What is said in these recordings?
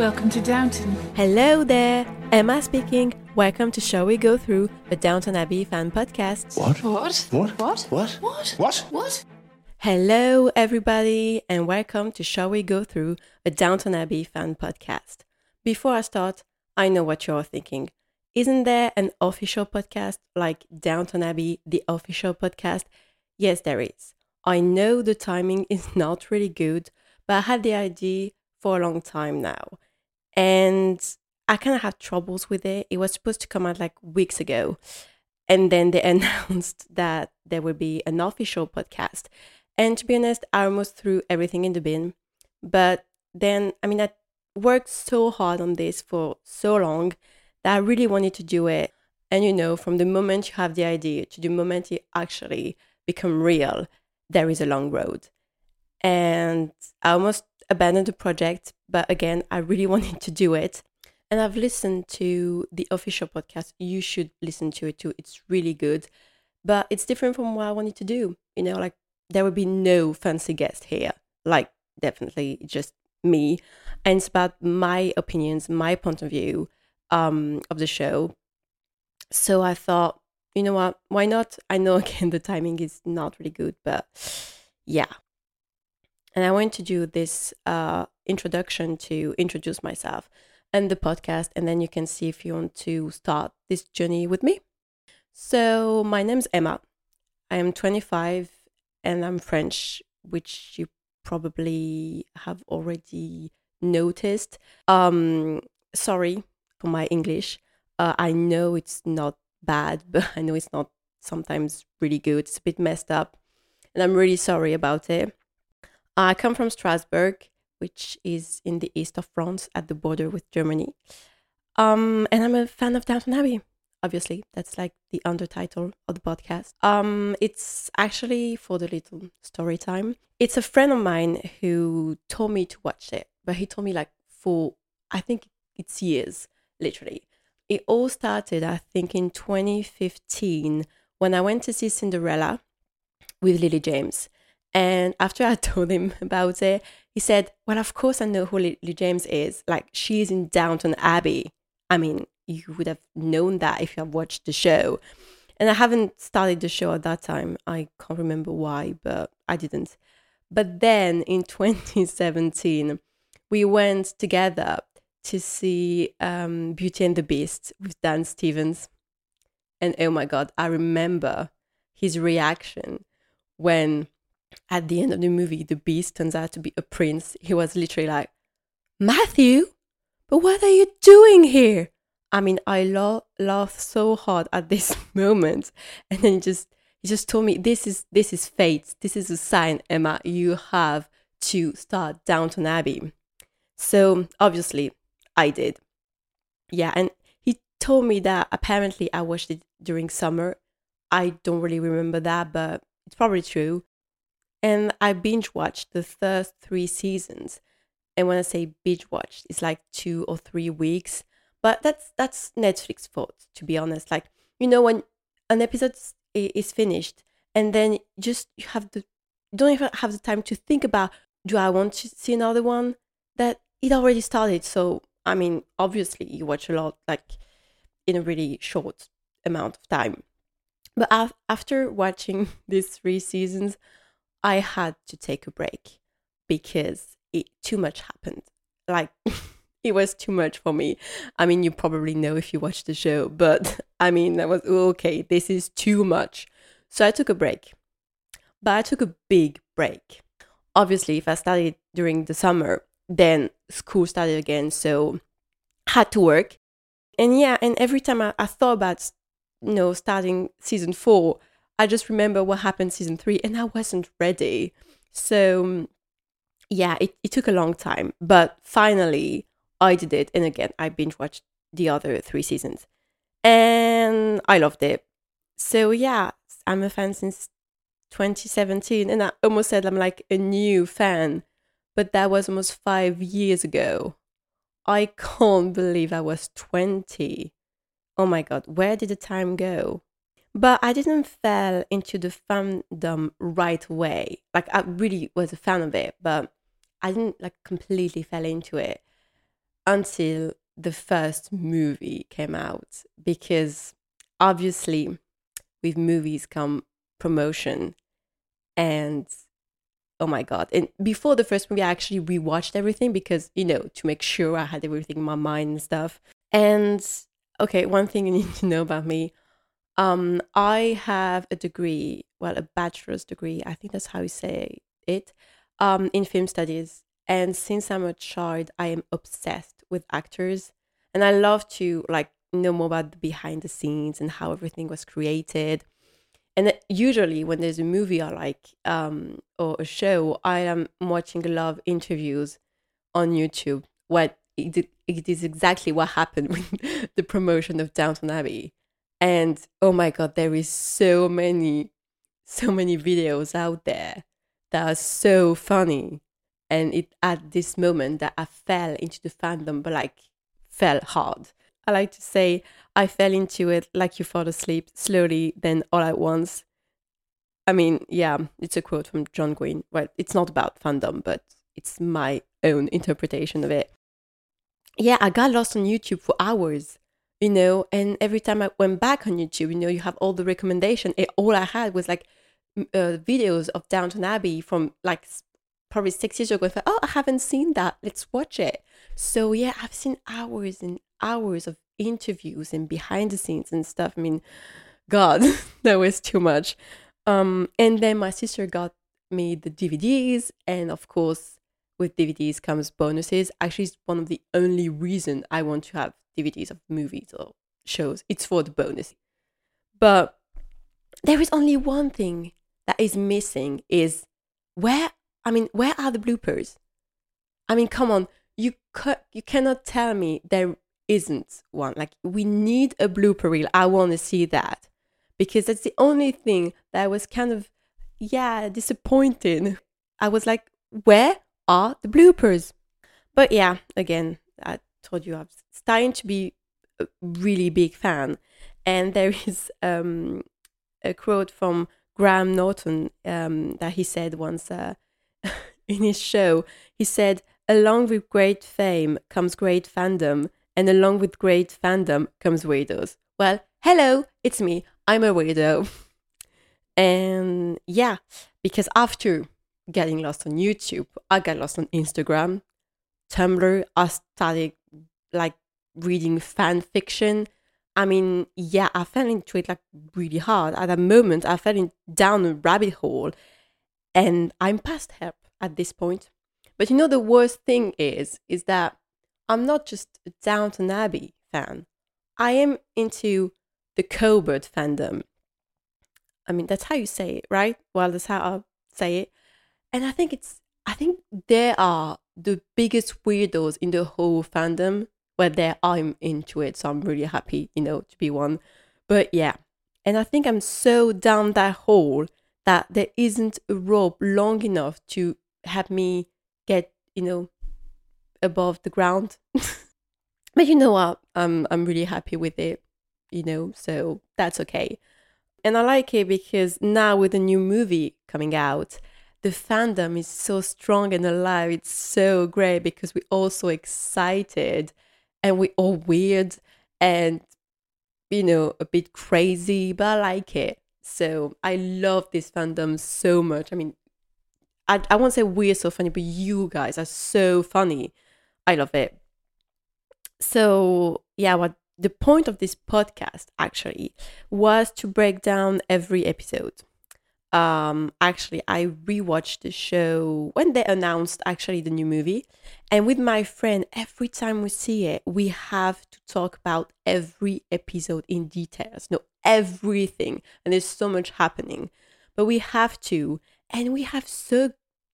Welcome to Downton. Hello there, Emma speaking. Welcome to Shall We Go Through the Downton Abbey fan podcast. What? What? What? What? What? What? What? What? Hello, everybody, and welcome to Shall We Go Through a Downton Abbey fan podcast. Before I start, I know what you're thinking. Isn't there an official podcast like Downton Abbey, the official podcast? Yes, there is. I know the timing is not really good, but I had the idea for a long time now. And I kind of had troubles with it. It was supposed to come out like weeks ago. And then they announced that there would be an official podcast. And to be honest, I almost threw everything in the bin. But then, I mean, I worked so hard on this for so long that I really wanted to do it. And you know, from the moment you have the idea to the moment it actually become real, there is a long road. And I almost abandoned the project, but again, I really wanted to do it. And I've listened to the official podcast. You should listen to it too. It's really good. But it's different from what I wanted to do. You know, like there would be no fancy guest here. Like definitely just me. And it's about my opinions, my point of view um, of the show. So I thought, you know what? Why not? I know again the timing is not really good, but yeah. And I want to do this uh, introduction to introduce myself and the podcast, and then you can see if you want to start this journey with me. So my name's Emma. I am 25 and I'm French, which you probably have already noticed. Um, sorry for my English. Uh, I know it's not bad, but I know it's not sometimes really good. It's a bit messed up, and I'm really sorry about it. I come from Strasbourg, which is in the east of France at the border with Germany. Um, and I'm a fan of Downton Abbey. Obviously, that's like the undertitle of the podcast. Um, it's actually for the little story time. It's a friend of mine who told me to watch it, but he told me like for I think it's years, literally. It all started, I think, in 2015 when I went to see Cinderella with Lily James. And after I told him about it, he said, Well, of course I know who Lily James is. Like, she's in Downton Abbey. I mean, you would have known that if you have watched the show. And I haven't started the show at that time. I can't remember why, but I didn't. But then in 2017, we went together to see um, Beauty and the Beast with Dan Stevens. And oh my God, I remember his reaction when at the end of the movie, the beast turns out to be a prince. He was literally like, Matthew, but what are you doing here? I mean, I lo- laughed so hard at this moment, and then he just he just told me, "This is this is fate. This is a sign, Emma. You have to start Downton Abbey." So obviously, I did. Yeah, and he told me that apparently I watched it during summer. I don't really remember that, but it's probably true. And I binge watched the first three seasons. And when I say binge watched, it's like two or three weeks. But that's that's Netflix fault, to be honest. Like you know, when an episode is finished, and then just you have the don't even have the time to think about do I want to see another one? That it already started. So I mean, obviously you watch a lot like in a really short amount of time. But af- after watching these three seasons, I had to take a break because it too much happened. Like it was too much for me. I mean, you probably know if you watch the show, but I mean, I was oh, okay, this is too much. So I took a break. But I took a big break. Obviously, if I started during the summer, then school started again, so had to work. And yeah, and every time I, I thought about you know starting season 4, I just remember what happened season 3 and I wasn't ready. So mm, yeah, it, it took a long time, but finally I did it. And again, I binge watched the other three seasons and I loved it. So yeah, I'm a fan since 2017. And I almost said I'm like a new fan, but that was almost five years ago. I can't believe I was 20. Oh my God, where did the time go? But I didn't fall into the fandom right away. Like I really was a fan of it, but I didn't like completely fell into it until the first movie came out because obviously with movies come promotion and oh my god. And before the first movie i actually rewatched everything because you know to make sure i had everything in my mind and stuff. And okay one thing you need to know about me um i have a degree well a bachelor's degree i think that's how you say it um in film studies. And since i'm a child i am obsessed with actors. And i love to like know more about the behind the scenes and how everything was created. And usually when there's a movie I like um, or a show, I am watching a lot of interviews on YouTube. What it, it is exactly what happened with the promotion of Downton Abbey, and oh my god, there is so many, so many videos out there that are so funny, and it at this moment that I fell into the fandom, but like fell hard. I like to say I fell into it like you fall asleep slowly, then all at once. I mean, yeah, it's a quote from John Green. Well, it's not about fandom, but it's my own interpretation of it. Yeah, I got lost on YouTube for hours, you know, and every time I went back on YouTube, you know, you have all the recommendation. It, all I had was like uh, videos of Downton Abbey from like probably six years ago. Thought, oh, I haven't seen that. Let's watch it. So yeah, I've seen hours and hours of interviews and behind the scenes and stuff. I mean, God, that was too much. Um, and then my sister got me the DVDs, and of course, with DVDs comes bonuses. Actually, it's one of the only reason I want to have DVDs of movies or shows. It's for the bonus. But there is only one thing that is missing is where I mean, where are the bloopers? I mean, come on, you cu- you cannot tell me there isn't one. Like we need a blooper reel. I want to see that because that's the only thing that was kind of yeah disappointing. I was like, where are the bloopers? But yeah, again, told you I'm starting to be a really big fan, and there is um, a quote from Graham Norton um, that he said once uh, in his show. He said, "Along with great fame comes great fandom." and along with great fandom comes weirdos. Well, hello, it's me. I'm a weirdo. and yeah, because after getting lost on YouTube, I got lost on Instagram, Tumblr. I started like reading fan fiction. I mean, yeah, I fell into it like really hard. At a moment, I fell in, down a rabbit hole, and I'm past help at this point. But you know, the worst thing is, is that I'm not just a Downton Abbey fan. I am into the Cobert fandom. I mean, that's how you say it, right? Well, that's how I say it. And I think it's, I think they are the biggest weirdos in the whole fandom. Where there, I'm into it, so I'm really happy, you know, to be one. But yeah, and I think I'm so down that hole that there isn't a rope long enough to have me get, you know, above the ground. but you know what? I'm I'm really happy with it, you know, so that's okay. And I like it because now with the new movie coming out, the fandom is so strong and alive. It's so great because we're all so excited and we're all weird and you know, a bit crazy, but I like it. So I love this fandom so much. I mean, I, I won't say we're so funny, but you guys are so funny. I love it. So, yeah, what the point of this podcast actually was to break down every episode. Um, actually, I rewatched the show when they announced actually the new movie, and with my friend, every time we see it, we have to talk about every episode in details, know everything, and there's so much happening, but we have to, and we have so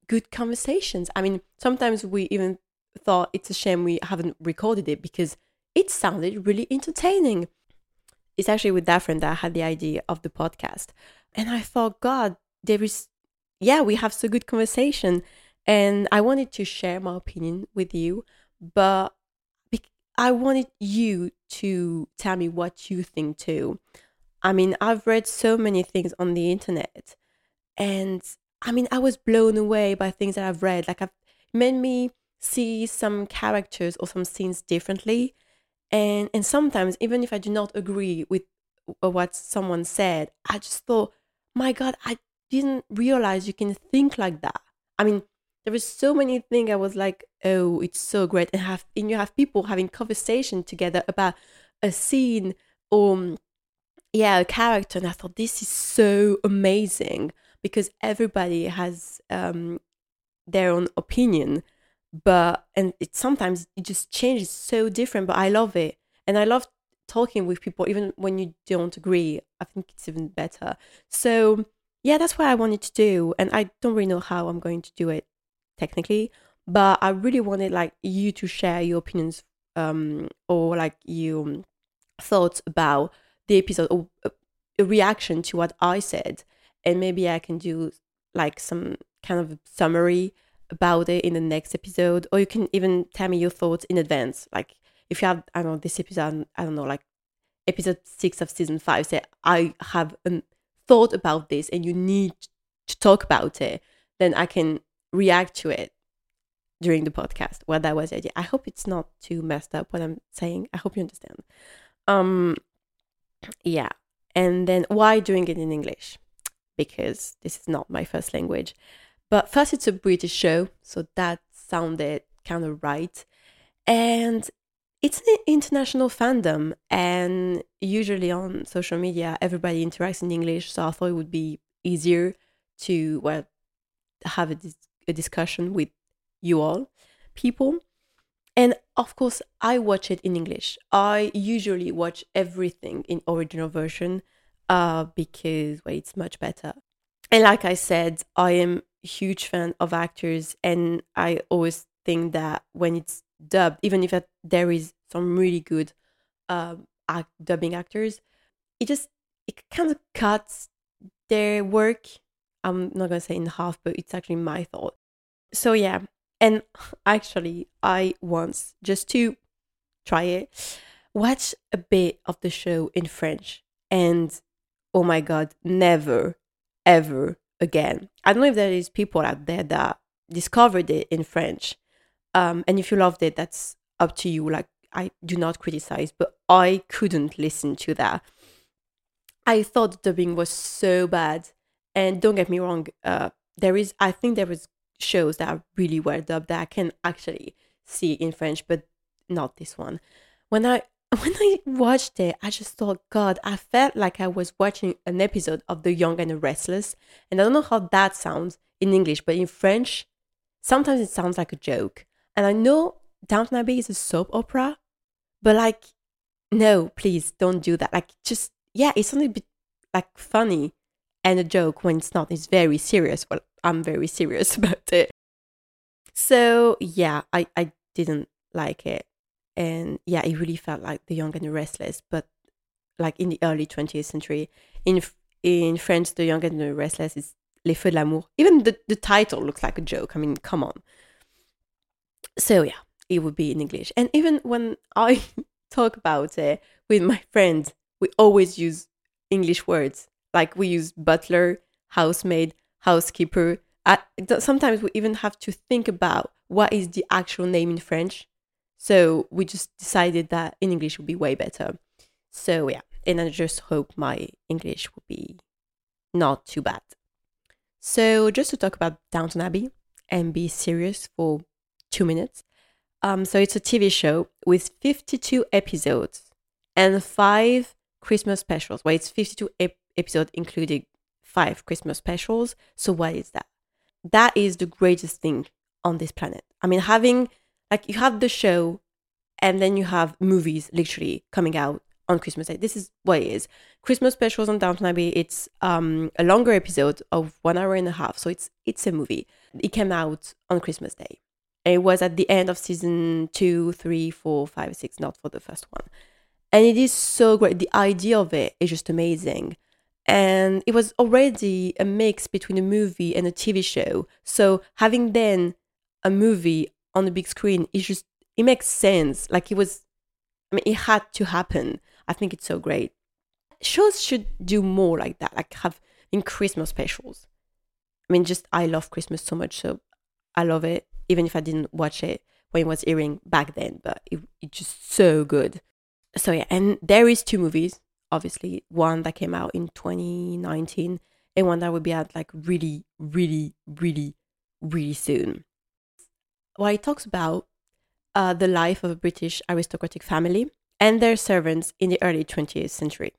good conversations. I mean, sometimes we even thought it's a shame we haven't recorded it because it sounded really entertaining. It's actually with that friend that I had the idea of the podcast. And I thought, God, there is, yeah, we have so good conversation. And I wanted to share my opinion with you, but I wanted you to tell me what you think too. I mean, I've read so many things on the internet, and I mean, I was blown away by things that I've read. Like, I've made me see some characters or some scenes differently. And and sometimes even if I do not agree with uh, what someone said, I just thought, my God, I didn't realize you can think like that. I mean, there was so many things I was like, oh, it's so great, and have and you have people having conversation together about a scene or yeah, a character, and I thought this is so amazing because everybody has um, their own opinion, but and it sometimes it just changes so different. But I love it, and I love talking with people even when you don't agree. I think it's even better. So yeah, that's what I wanted to do, and I don't really know how I'm going to do it technically, but I really wanted like you to share your opinions um, or like your thoughts about the episode or a reaction to what I said, and maybe I can do like some kind of summary about it in the next episode, or you can even tell me your thoughts in advance. Like if you have, I don't know, this episode, I don't know, like episode six of season five, say I have thought about this, and you need to talk about it, then I can react to it during the podcast. Well, that was the idea. I hope it's not too messed up what I'm saying. I hope you understand. Um, yeah. And then why doing it in English? Because this is not my first language. But first, it's a British show, so that sounded kind of right. And it's an international fandom, and usually on social media, everybody interacts in English. So I thought it would be easier to well have a, a discussion with you all people. And of course, I watch it in English. I usually watch everything in original version uh, because well, it's much better. And like I said, I am a huge fan of actors, and I always think that when it's dubbed, even if there is some really good uh, act, dubbing actors, it just it kind of cuts their work. I'm not gonna say in half, but it's actually my thought. So yeah, and actually, I once, just to try it, watch a bit of the show in French. And oh my God, never, ever again. I don't know if there is people out there that discovered it in French. Um, and if you loved it, that's up to you. Like, I do not criticize, but I couldn't listen to that. I thought the dubbing was so bad. And don't get me wrong, uh, there is, I think there was shows that are really well dubbed that I can actually see in French, but not this one. When I when I watched it, I just thought, God, I felt like I was watching an episode of The Young and the Restless. And I don't know how that sounds in English, but in French, sometimes it sounds like a joke. And I know Downton Abbey is a soap opera, but like, no, please don't do that. Like, just, yeah, it's only a bit like funny and a joke when it's not. It's very serious. Well, I'm very serious about it. So yeah, I, I didn't like it. And yeah, it really felt like The Young and the Restless, but like in the early 20th century. In in French, The Young and the Restless is Les Feux de l'Amour. Even the, the title looks like a joke. I mean, come on. So yeah, it would be in English. And even when I talk about it with my friends, we always use English words. Like we use butler, housemaid, housekeeper. I, sometimes we even have to think about what is the actual name in French. So we just decided that in English would be way better. So yeah, and I just hope my English will be not too bad. So just to talk about Downton Abbey and be serious for two minutes. Um, so it's a TV show with 52 episodes and five Christmas specials. Well, it's 52 ep- episodes including five Christmas specials. So what is that? That is the greatest thing on this planet. I mean, having like you have the show and then you have movies literally coming out on Christmas Day. This is what it is. Christmas specials on Downton Abbey. It's um, a longer episode of one hour and a half, so it's it's a movie. It came out on Christmas Day. It was at the end of season two, three, four, five, six, not for the first one. And it is so great. The idea of it is just amazing and it was already a mix between a movie and a TV show. So having then a movie on the big screen is just it makes sense. Like it was, I mean, it had to happen. I think it's so great. Shows should do more like that, like have in Christmas specials. I mean, just I love Christmas so much, so I love it. Even if I didn't watch it when it was airing back then, but it, it's just so good. So yeah, and there is two movies, obviously, one that came out in 2019 and one that will be out like really, really, really, really soon. Well, it talks about uh, the life of a British aristocratic family and their servants in the early 20th century.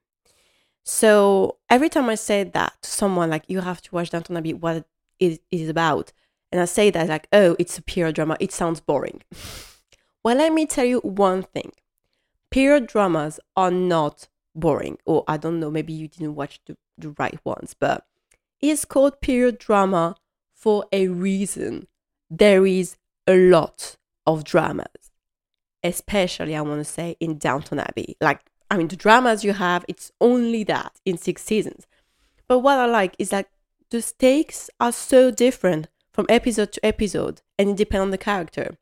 So every time I say that to someone, like, you have to watch Downton Abbey, what it is about, and I say that, like, oh, it's a period drama, it sounds boring. well, let me tell you one thing period dramas are not boring, or I don't know, maybe you didn't watch the, the right ones, but it's called period drama for a reason. There is a lot of dramas, especially, I want to say, in Downton Abbey. Like, I mean, the dramas you have, it's only that in six seasons. But what I like is that the stakes are so different from episode to episode and it depends on the character.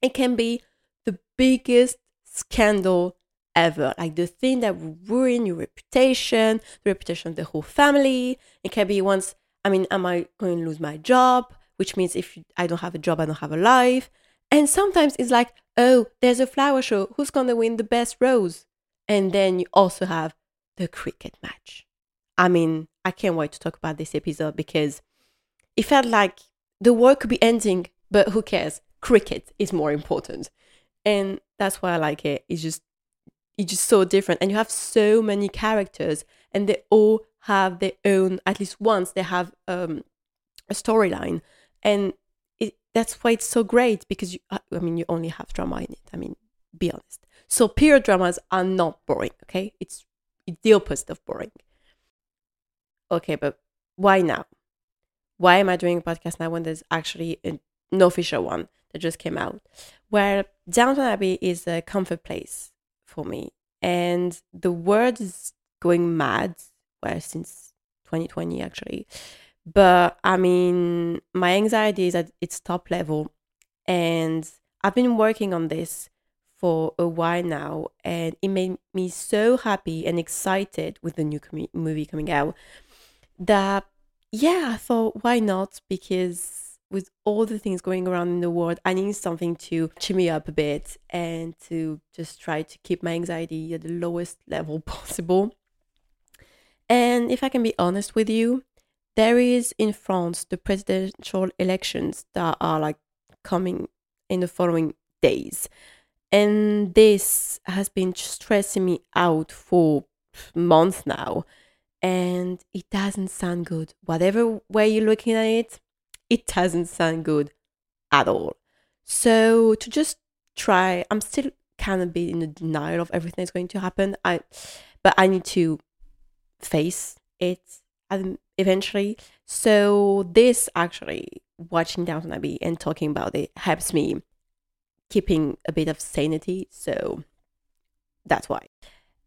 It can be the biggest scandal ever, like the thing that will ruin your reputation, the reputation of the whole family. It can be once, I mean, am I going to lose my job? Which means if I don't have a job, I don't have a life. And sometimes it's like, oh, there's a flower show. Who's going to win the best rose? And then you also have the cricket match. I mean, I can't wait to talk about this episode because it felt like the world could be ending, but who cares? Cricket is more important. And that's why I like it. It's just it's just so different. And you have so many characters and they all have their own at least once they have um, a storyline. And it, that's why it's so great because you I mean you only have drama in it. I mean, be honest. So period dramas are not boring, okay? It's it's the opposite of boring. Okay, but why now? Why am I doing a podcast now when there's actually an official one that just came out? Where Downton Abbey is a comfort place for me. And the world is going mad, well, since 2020 actually. But I mean, my anxiety is at its top level. And I've been working on this for a while now, and it made me so happy and excited with the new com- movie coming out that, yeah, I thought, why not? Because with all the things going around in the world, I need something to cheer me up a bit and to just try to keep my anxiety at the lowest level possible. And if I can be honest with you, there is in France the presidential elections that are like coming in the following days. And this has been stressing me out for months now. And it doesn't sound good. Whatever way you're looking at it, it doesn't sound good at all. So to just try, I'm still kind of be in the denial of everything that's going to happen. I, but I need to face it eventually. So this actually watching Downton Abbey and talking about it helps me keeping a bit of sanity. So that's why.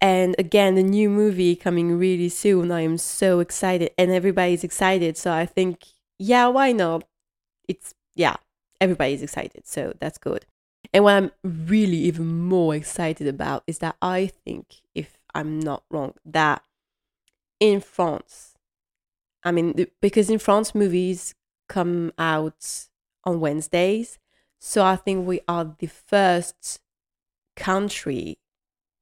And again, the new movie coming really soon. I am so excited, and everybody's excited. So I think, yeah, why not? It's, yeah, everybody's excited. So that's good. And what I'm really even more excited about is that I think, if I'm not wrong, that in France, I mean, because in France, movies come out on Wednesdays so I think we are the first country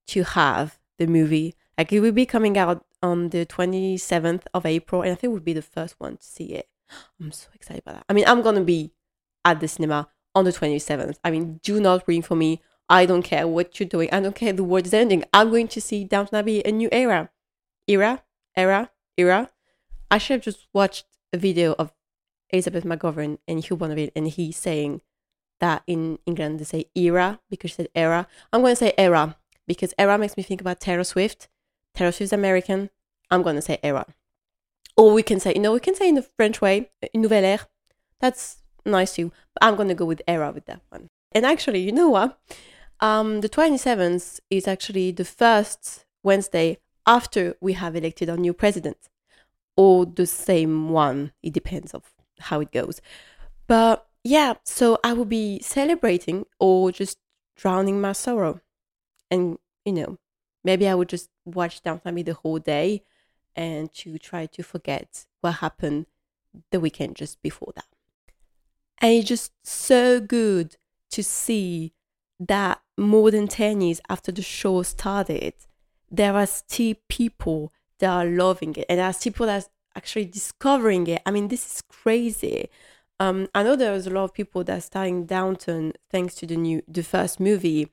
to have the movie. Like it will be coming out on the 27th of April, and I think we'll be the first one to see it. I'm so excited about that. I mean, I'm gonna be at the cinema on the 27th. I mean, do not ring for me. I don't care what you're doing. I don't care the world is ending. I'm going to see Downton Abbey, a new era. Era? Era? Era? I should have just watched a video of Elizabeth McGovern and Hugh Bonneville and he saying that in England they say era because they said era. I'm going to say era because era makes me think about Taylor Swift. Taylor Swift's American. I'm to say era. Or we can say, you know, we can say in the French way, nouvelle ère. That's nice too. But I'm to go with era with that one. And actually, you know what? Um, the 27th is actually the first Wednesday after we have elected our new president, or the same one. It depends of how it goes. But yeah, so I will be celebrating or just drowning my sorrow. And, you know, maybe I would just watch Downton Abbey the whole day and to try to forget what happened the weekend just before that. And it's just so good to see that more than 10 years after the show started, there are still people that are loving it and there are people that are actually discovering it. I mean, this is crazy. Um, I know there was a lot of people that are starting Downton thanks to the new the first movie,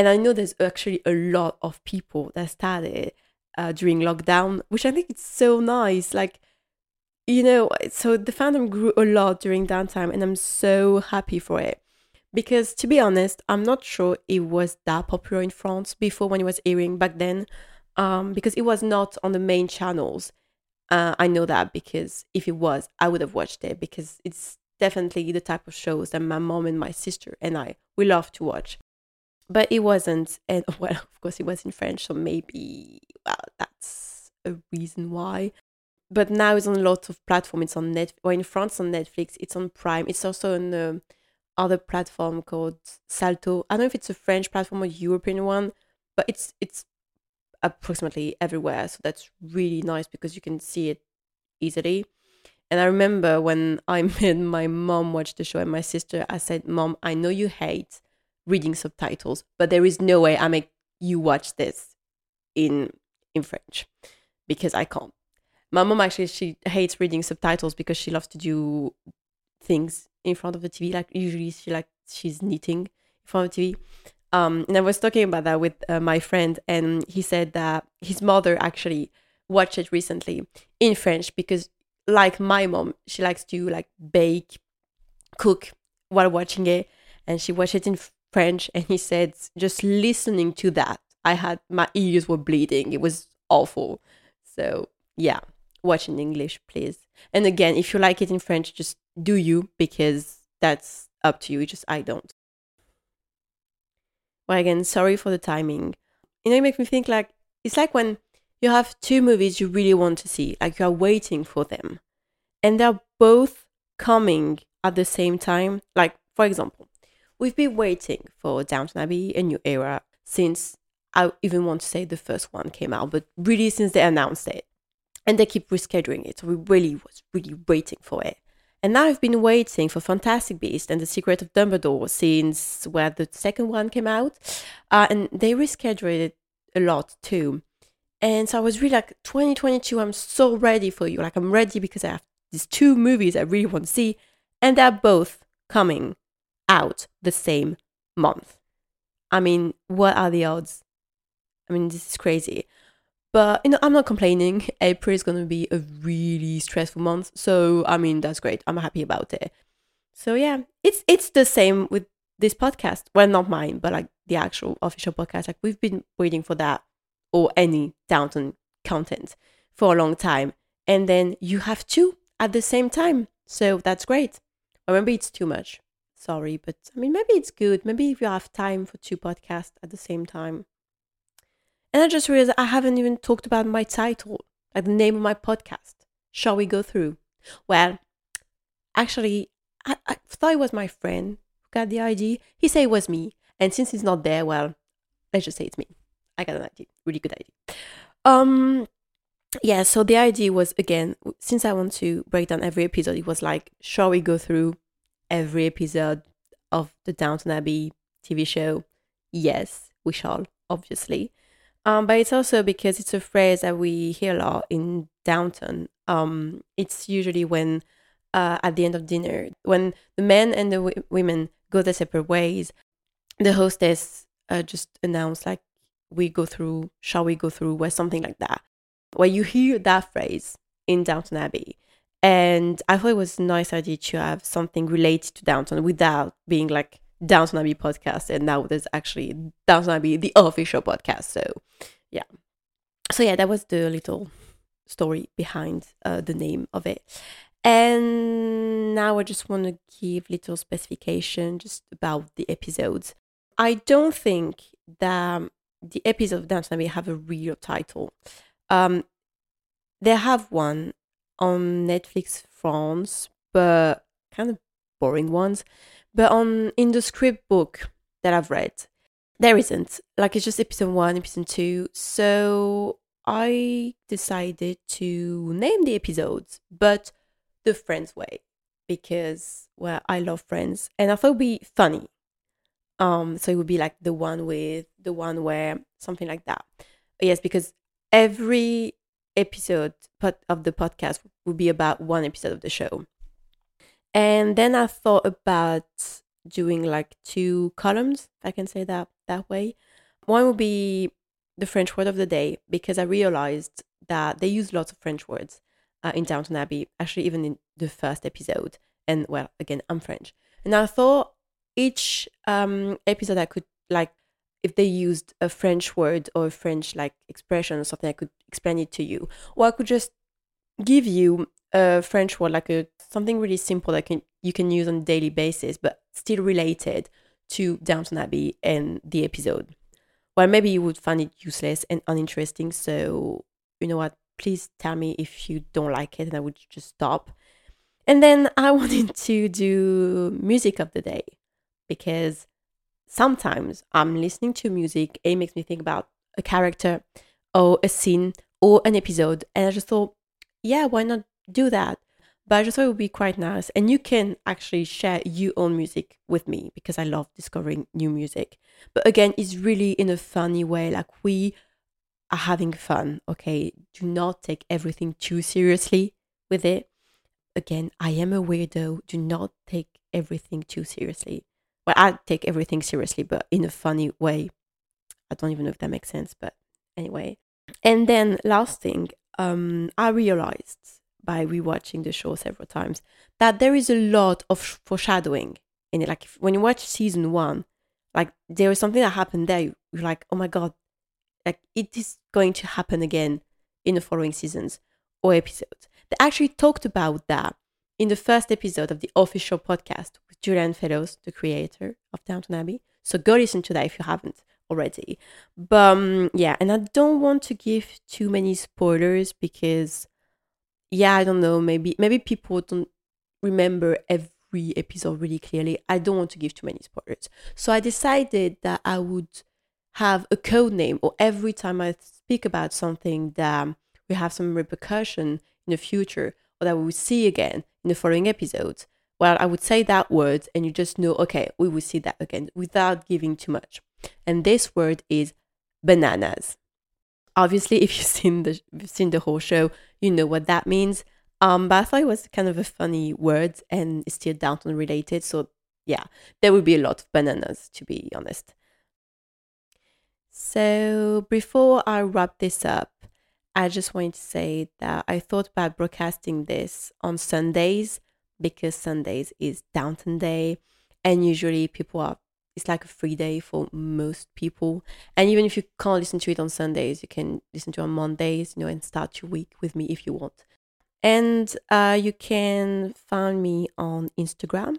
and I know there's actually a lot of people that started uh, during lockdown, which I think it's so nice. Like, you know, so the fandom grew a lot during downtime, and I'm so happy for it. Because to be honest, I'm not sure it was that popular in France before when it was airing back then, um, because it was not on the main channels. Uh, I know that because if it was, I would have watched it because it's definitely the type of shows that my mom and my sister and I we love to watch. But it wasn't, and well, of course, it was in French, so maybe well, that's a reason why. But now it's on a lot of platforms. It's on Net, or in France on Netflix. It's on Prime. It's also on the other platform called Salto. I don't know if it's a French platform or European one, but it's it's approximately everywhere. So that's really nice because you can see it easily. And I remember when I made my mom watch the show and my sister, I said, Mom, I know you hate reading subtitles, but there is no way I make you watch this in in French because I can't. My mom actually she hates reading subtitles because she loves to do things in front of the TV. Like usually she like she's knitting in front of the TV. Um, and I was talking about that with uh, my friend, and he said that his mother actually watched it recently in French because like my mom, she likes to like bake, cook while watching it, and she watched it in French. And he said, just listening to that, I had my ears were bleeding. It was awful. So yeah, watch in English, please. And again, if you like it in French, just do you because that's up to you. It's just I don't. Well, again, sorry for the timing. You know, it makes me think like it's like when you have two movies you really want to see, like you are waiting for them, and they're both coming at the same time. Like, for example, we've been waiting for Downton Abbey, a new era, since I even want to say the first one came out, but really since they announced it. And they keep rescheduling it. So we really was really waiting for it. And now I've been waiting for Fantastic Beast and The Secret of Dumbledore since where the second one came out. Uh, and they rescheduled it a lot too. And so I was really like, 2022, I'm so ready for you. Like, I'm ready because I have these two movies I really want to see, and they're both coming out the same month. I mean, what are the odds? I mean, this is crazy. But you know, I'm not complaining. April is gonna be a really stressful month, so I mean that's great. I'm happy about it. So yeah, it's it's the same with this podcast. Well, not mine, but like the actual official podcast. Like we've been waiting for that or any Downton content for a long time. And then you have two at the same time. So that's great. Maybe it's too much. Sorry, but I mean, maybe it's good. Maybe if you have time for two podcasts at the same time. And I just realized I haven't even talked about my title, like the name of my podcast. Shall we go through? Well, actually, I, I thought it was my friend who got the idea. He said it was me. And since he's not there, well, let's just say it's me. I got an idea, really good idea. Um, yeah. So the idea was again, since I want to break down every episode, it was like, shall we go through every episode of the Downton Abbey TV show? Yes, we shall, obviously. Um, but it's also because it's a phrase that we hear a lot in Downton. Um, it's usually when uh, at the end of dinner, when the men and the w- women go their separate ways, the hostess uh, just announce like, we go through, shall we go through, or something like that. Where you hear that phrase in Downton Abbey. And I thought it was a nice idea to have something related to Downton without being like Downton Abbey podcast. And now there's actually Downton Abbey, the official podcast. So, yeah. So, yeah, that was the little story behind uh, the name of it. And now I just want to give little specification just about the episodes. I don't think that the episode of Downton Abbey have a real title. Um, they have one on Netflix France, but kind of boring ones. But on in the script book that I've read, there isn't. Like it's just episode one, episode two. So I decided to name the episodes, but the Friends way, because well, I love Friends, and I thought it'd be funny Um, so it would be like the one with the one where something like that. Yes, because every episode of the podcast would be about one episode of the show. And then I thought about doing like two columns, I can say that that way. One would be the French word of the day because I realized that they use lots of French words uh, in Downton Abbey, actually, even in the first episode. And well, again, I'm French. And I thought each um, episode I could like, if they used a French word or a French like expression or something, I could explain it to you. Or I could just give you a French word, like a something really simple that can you can use on a daily basis, but still related to Downton Abbey and the episode. Well, maybe you would find it useless and uninteresting. So you know what? Please tell me if you don't like it, and I would just stop. And then I wanted to do music of the day because sometimes I'm listening to music, it makes me think about a character or a scene or an episode. And I just thought, yeah, why not do that? But I just thought it would be quite nice. And you can actually share your own music with me because I love discovering new music. But again, it's really in a funny way. Like we are having fun, okay? Do not take everything too seriously with it. Again, I am a weirdo. Do not take everything too seriously. I take everything seriously, but in a funny way. I don't even know if that makes sense, but anyway. And then last thing, um, I realized by rewatching the show several times that there is a lot of foreshadowing in it. Like if, when you watch season one, like there was something that happened there. You're like, oh my god, like it is going to happen again in the following seasons or episodes. They actually talked about that in the first episode of the official podcast Julian Fellowes, the creator of Downton Abbey. So go listen to that if you haven't already. But um, yeah, and I don't want to give too many spoilers because yeah, I don't know, maybe maybe people don't remember every episode really clearly. I don't want to give too many spoilers. So I decided that I would have a code name or every time I speak about something that we have some repercussion in the future or that we will see again in the following episodes, well, I would say that word and you just know, okay, we will see that again without giving too much. And this word is bananas. Obviously, if you've seen the seen the whole show, you know what that means. Um, but I thought it was kind of a funny word and it's still Downton related. So yeah, there will be a lot of bananas to be honest. So before I wrap this up, I just wanted to say that I thought about broadcasting this on Sundays because Sundays is Downton Day, and usually people are it's like a free day for most people. And even if you can't listen to it on Sundays, you can listen to it on Mondays, you know, and start your week with me if you want. And uh, you can find me on Instagram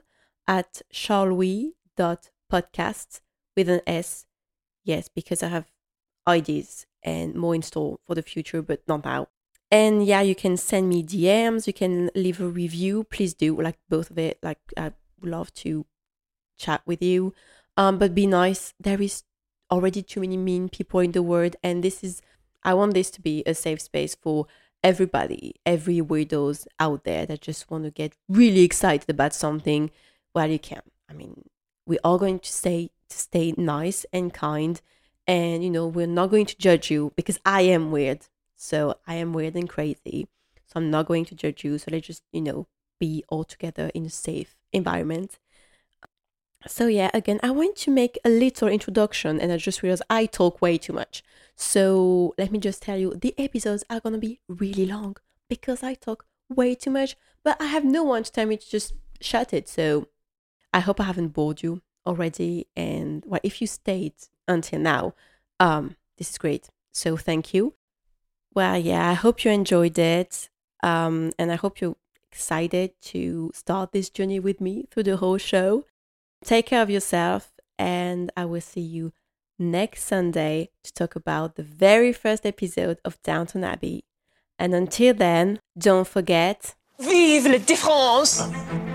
at charlouis.podcast with an S. Yes, because I have ideas and more in store for the future, but not now. And yeah, you can send me DMs, you can leave a review. Please do, like both of it. Like, I would love to chat with you. Um, but be nice. There is already too many mean people in the world, and this is I want this to be a safe space for everybody, every weirdos out there that just want to get really excited about something. Well, you can. I mean, we're all going to stay to stay nice and kind, and you know we're not going to judge you because I am weird. So I am weird and crazy. So I'm not going to judge you. So let's just you know be all together in a safe environment. So yeah again i want to make a little introduction and i just realized i talk way too much. So let me just tell you the episodes are gonna be really long because i talk way too much but i have no one to tell me to just shut it. So i hope i haven't bored you already. And well if you stayed until now um this is great. So thank you well yeah i hope you enjoyed it um and i hope you're excited to start this journey with me through the whole show Take care of yourself, and I will see you next Sunday to talk about the very first episode of Downton Abbey. And until then, don't forget. Vive la différence!